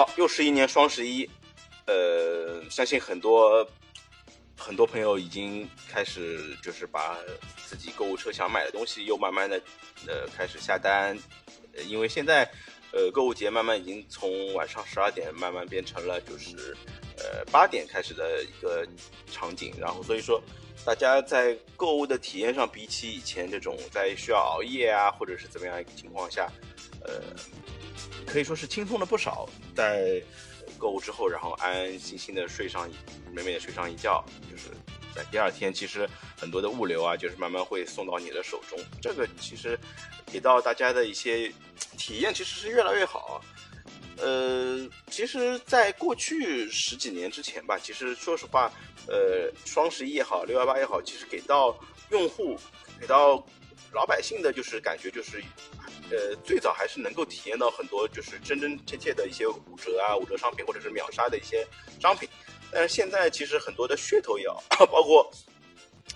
好，又是一年双十一，呃，相信很多很多朋友已经开始就是把自己购物车想买的东西又慢慢的呃开始下单，呃，因为现在呃购物节慢慢已经从晚上十二点慢慢变成了就是呃八点开始的一个场景，然后所以说大家在购物的体验上，比起以前这种在需要熬夜啊或者是怎么样一个情况下，呃。可以说是轻松了不少，在购物之后，然后安安心心的睡上，美美的睡上一觉，就是在第二天，其实很多的物流啊，就是慢慢会送到你的手中。这个其实给到大家的一些体验，其实是越来越好。呃，其实，在过去十几年之前吧，其实说实话，呃，双十一也好，六幺八也好，其实给到用户，给到老百姓的，就是感觉就是。呃，最早还是能够体验到很多就是真真切切的一些五折啊、五折商品或者是秒杀的一些商品，但是现在其实很多的噱头也好，包括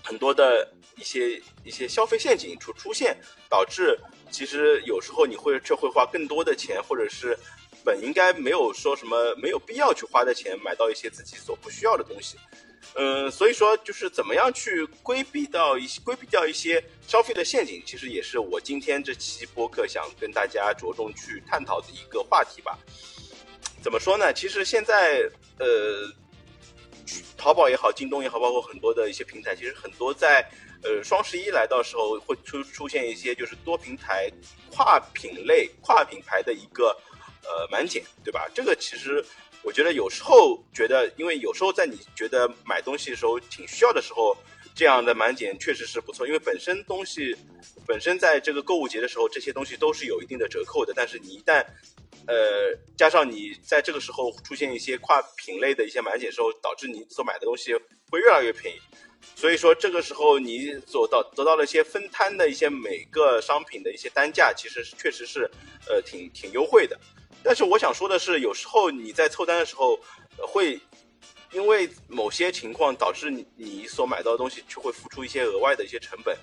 很多的一些一些消费陷阱出出现，导致其实有时候你会却会花更多的钱，或者是本应该没有说什么没有必要去花的钱，买到一些自己所不需要的东西。嗯，所以说就是怎么样去规避到一些规避掉一些消费的陷阱，其实也是我今天这期播客想跟大家着重去探讨的一个话题吧。怎么说呢？其实现在呃，淘宝也好，京东也好，包括很多的一些平台，其实很多在呃双十一来到时候会出出现一些就是多平台、跨品类、跨品牌的一个呃满减，对吧？这个其实。我觉得有时候觉得，因为有时候在你觉得买东西的时候挺需要的时候，这样的满减确实是不错。因为本身东西本身在这个购物节的时候，这些东西都是有一定的折扣的。但是你一旦呃加上你在这个时候出现一些跨品类的一些满减时候，导致你所买的东西会越来越便宜。所以说这个时候你所到得到了一些分摊的一些每个商品的一些单价，其实是确实是呃挺挺优惠的。但是我想说的是，有时候你在凑单的时候，会因为某些情况导致你你所买到的东西就会付出一些额外的一些成本。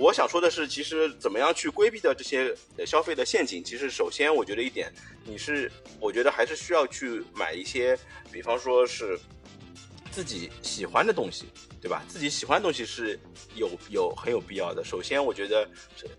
我想说的是，其实怎么样去规避掉这些消费的陷阱？其实首先我觉得一点，你是我觉得还是需要去买一些，比方说是自己喜欢的东西。对吧？自己喜欢的东西是有有很有必要的。首先，我觉得，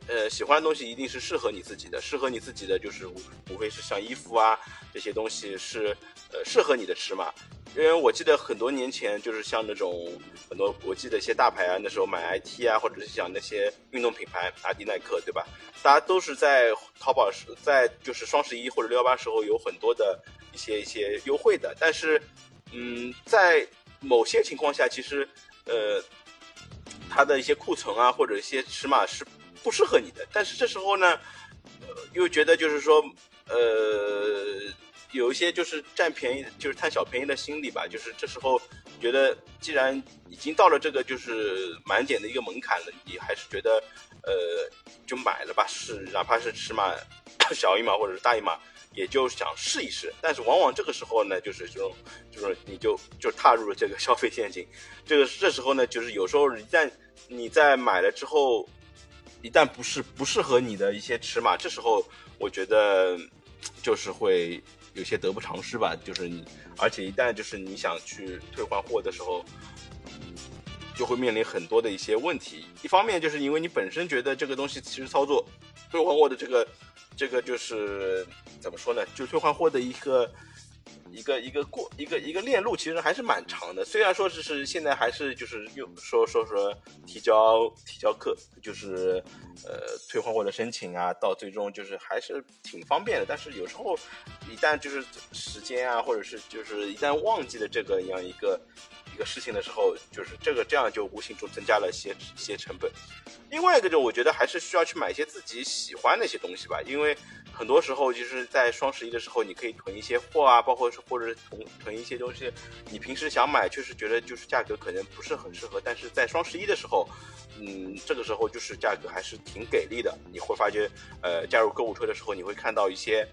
呃，喜欢的东西一定是适合你自己的，适合你自己的就是无非是像衣服啊这些东西是呃适合你的尺码。因为我记得很多年前，就是像那种很多国际的一些大牌啊，那时候买 IT 啊，或者是像那些运动品牌，阿迪耐克，对吧？大家都是在淘宝时，在就是双十一或者六幺八时候有很多的一些一些优惠的。但是，嗯，在某些情况下，其实呃，它的一些库存啊，或者一些尺码是不适合你的。但是这时候呢，呃，又觉得就是说，呃，有一些就是占便宜，就是贪小便宜的心理吧。就是这时候觉得，既然已经到了这个就是满减的一个门槛了，你还是觉得，呃，就买了吧。是哪怕是尺码 小一码或者是大一码。也就想试一试，但是往往这个时候呢，就是这种，就是你就就踏入了这个消费陷阱。这个这时候呢，就是有时候一旦你在买了之后，一旦不是不适合你的一些尺码，这时候我觉得就是会有些得不偿失吧。就是你，而且一旦就是你想去退换货的时候，就会面临很多的一些问题。一方面就是因为你本身觉得这个东西其实操作退换货的这个。这个就是怎么说呢？就退换货的一个一个一个过一个一个链路，其实还是蛮长的。虽然说是是现在还是就是用说说说提交提交客，就是呃退换货的申请啊，到最终就是还是挺方便的。但是有时候一旦就是时间啊，或者是就是一旦忘记了这个样一个。一个事情的时候，就是这个这样就无形中增加了些些成本。另外一个就我觉得还是需要去买一些自己喜欢的一些东西吧，因为很多时候就是在双十一的时候，你可以囤一些货啊，包括是或者是囤囤一些东西，你平时想买，确实觉得就是价格可能不是很适合，但是在双十一的时候，嗯，这个时候就是价格还是挺给力的。你会发觉，呃，加入购物车的时候，你会看到一些。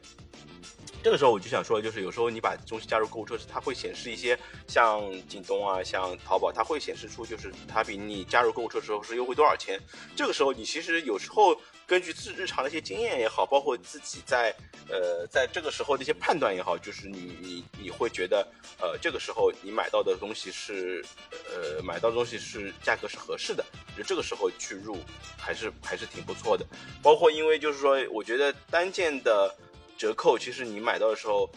这个时候我就想说，就是有时候你把东西加入购物车时，它会显示一些像京东啊、像淘宝，它会显示出就是它比你加入购物车时候是优惠多少钱。这个时候你其实有时候根据自日常的一些经验也好，包括自己在呃在这个时候的一些判断也好，就是你你你会觉得呃这个时候你买到的东西是呃买到的东西是价格是合适的，就这个时候去入还是还是挺不错的。包括因为就是说，我觉得单件的折扣，其实你买到的时候。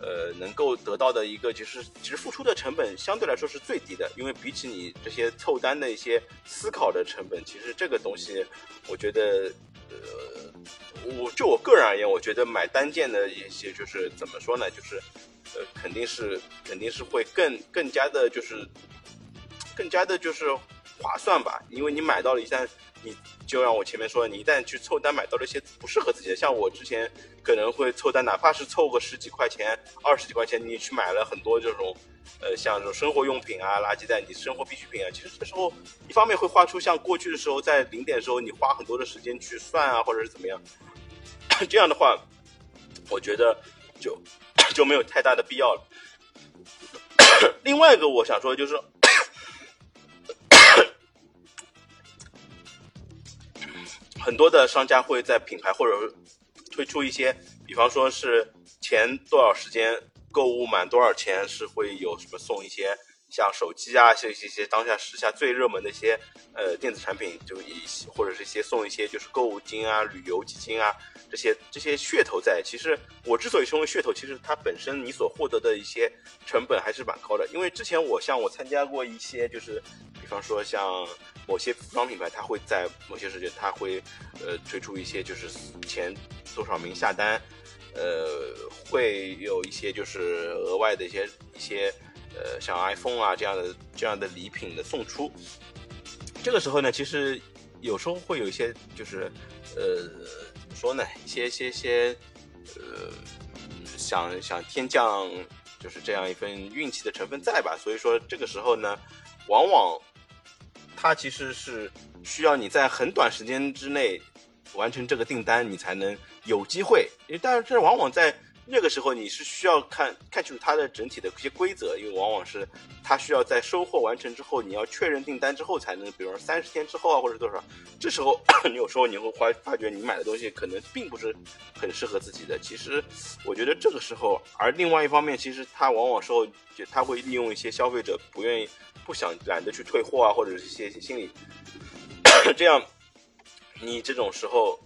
呃，能够得到的一个，其实其实付出的成本相对来说是最低的，因为比起你这些凑单的一些思考的成本，其实这个东西，我觉得，呃我就我个人而言，我觉得买单件的一些，就是怎么说呢，就是，呃，肯定是肯定是会更更加的，就是更加的，就是划算吧，因为你买到了一单。你就让我前面说，你一旦去凑单买到了一些不适合自己的，像我之前可能会凑单，哪怕是凑个十几块钱、二十几块钱，你去买了很多这种，呃，像这种生活用品啊、垃圾袋、你生活必需品啊，其实这时候一方面会花出像过去的时候在零点的时候你花很多的时间去算啊，或者是怎么样，这样的话，我觉得就就没有太大的必要了。另外一个我想说的就是。很多的商家会在品牌或者推出一些，比方说是前多少时间购物满多少钱是会有什么送一些像手机啊，像一些当下时下最热门的一些呃电子产品，就一或者是一些送一些就是购物金啊、旅游基金啊这些这些噱头在。其实我之所以称为噱头，其实它本身你所获得的一些成本还是蛮高的。因为之前我像我参加过一些，就是比方说像。某些服装品牌，它会在某些时间，它会呃推出一些就是前多少名下单，呃会有一些就是额外的一些一些呃像 iPhone 啊这样的这样的礼品的送出。这个时候呢，其实有时候会有一些就是呃怎么说呢，一些些些呃想想天降就是这样一份运气的成分在吧？所以说这个时候呢，往往。它其实是需要你在很短时间之内完成这个订单，你才能有机会。因为但是这往往在那个时候，你是需要看看清楚它的整体的一些规则，因为往往是它需要在收货完成之后，你要确认订单之后才能，比如说三十天之后啊，或者多少，这时候 你有时候你会发发觉你买的东西可能并不是很适合自己的。其实我觉得这个时候，而另外一方面，其实它往往时候就他会利用一些消费者不愿意。不想懒得去退货啊，或者是一些心理，这样，你这种时候，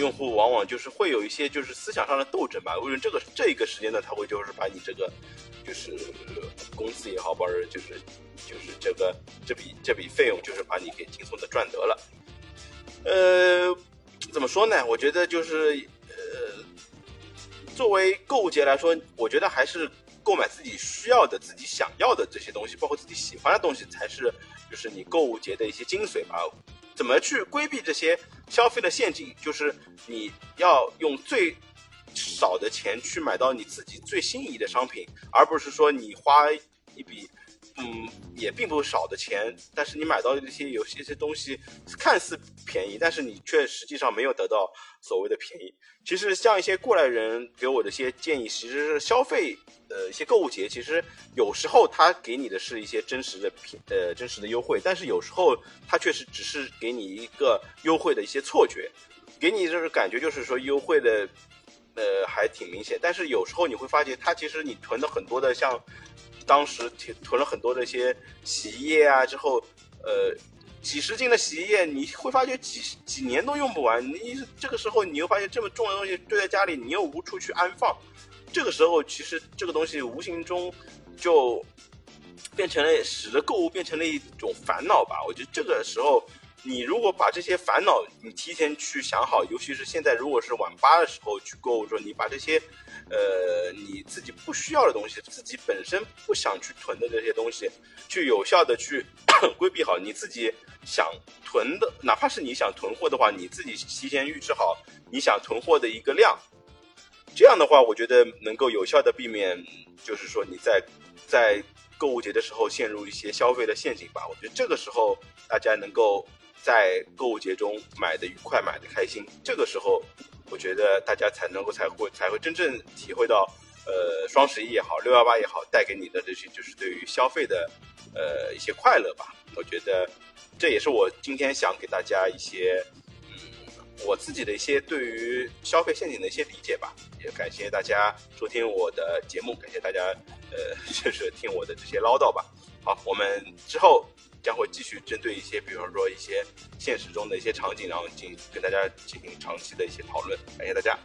用户往往就是会有一些就是思想上的斗争吧。为这个这个时间段，他会就是把你这个就是公司也好，或者就是就是这个这笔这笔费用，就是把你给轻松的赚得了。呃，怎么说呢？我觉得就是呃，作为购物节来说，我觉得还是。购买自己需要的、自己想要的这些东西，包括自己喜欢的东西，才是就是你购物节的一些精髓吧。怎么去规避这些消费的陷阱？就是你要用最少的钱去买到你自己最心仪的商品，而不是说你花一笔。嗯，也并不少的钱，但是你买到的这些有些些东西看似便宜，但是你却实际上没有得到所谓的便宜。其实像一些过来人给我的一些建议，其实是消费呃一些购物节，其实有时候他给你的是一些真实的便呃真实的优惠，但是有时候他确实只是给你一个优惠的一些错觉，给你就是感觉就是说优惠的呃还挺明显，但是有时候你会发现他其实你囤的很多的像。当时囤囤了很多的一些洗衣液啊，之后，呃，几十斤的洗衣液，你会发觉几几年都用不完。你这个时候你又发现这么重的东西堆在家里，你又无处去安放，这个时候其实这个东西无形中就变成了使得购物变成了一种烦恼吧。我觉得这个时候。你如果把这些烦恼你提前去想好，尤其是现在如果是晚八的时候去购物，说你把这些，呃，你自己不需要的东西，自己本身不想去囤的这些东西，去有效的去 规避好你自己想囤的，哪怕是你想囤货的话，你自己提前预知好你想囤货的一个量，这样的话，我觉得能够有效的避免，就是说你在在购物节的时候陷入一些消费的陷阱吧。我觉得这个时候大家能够。在购物节中买的愉快，买的开心，这个时候，我觉得大家才能够才会才会真正体会到，呃，双十一也好，六幺八也好，带给你的这些就是对于消费的，呃，一些快乐吧。我觉得，这也是我今天想给大家一些，嗯，我自己的一些对于消费陷阱的一些理解吧。也感谢大家收听我的节目，感谢大家，呃，就是听我的这些唠叨吧。好，我们之后将会继续针对一些，比方说一些现实中的一些场景，然后进跟大家进行长期的一些讨论。感谢大家。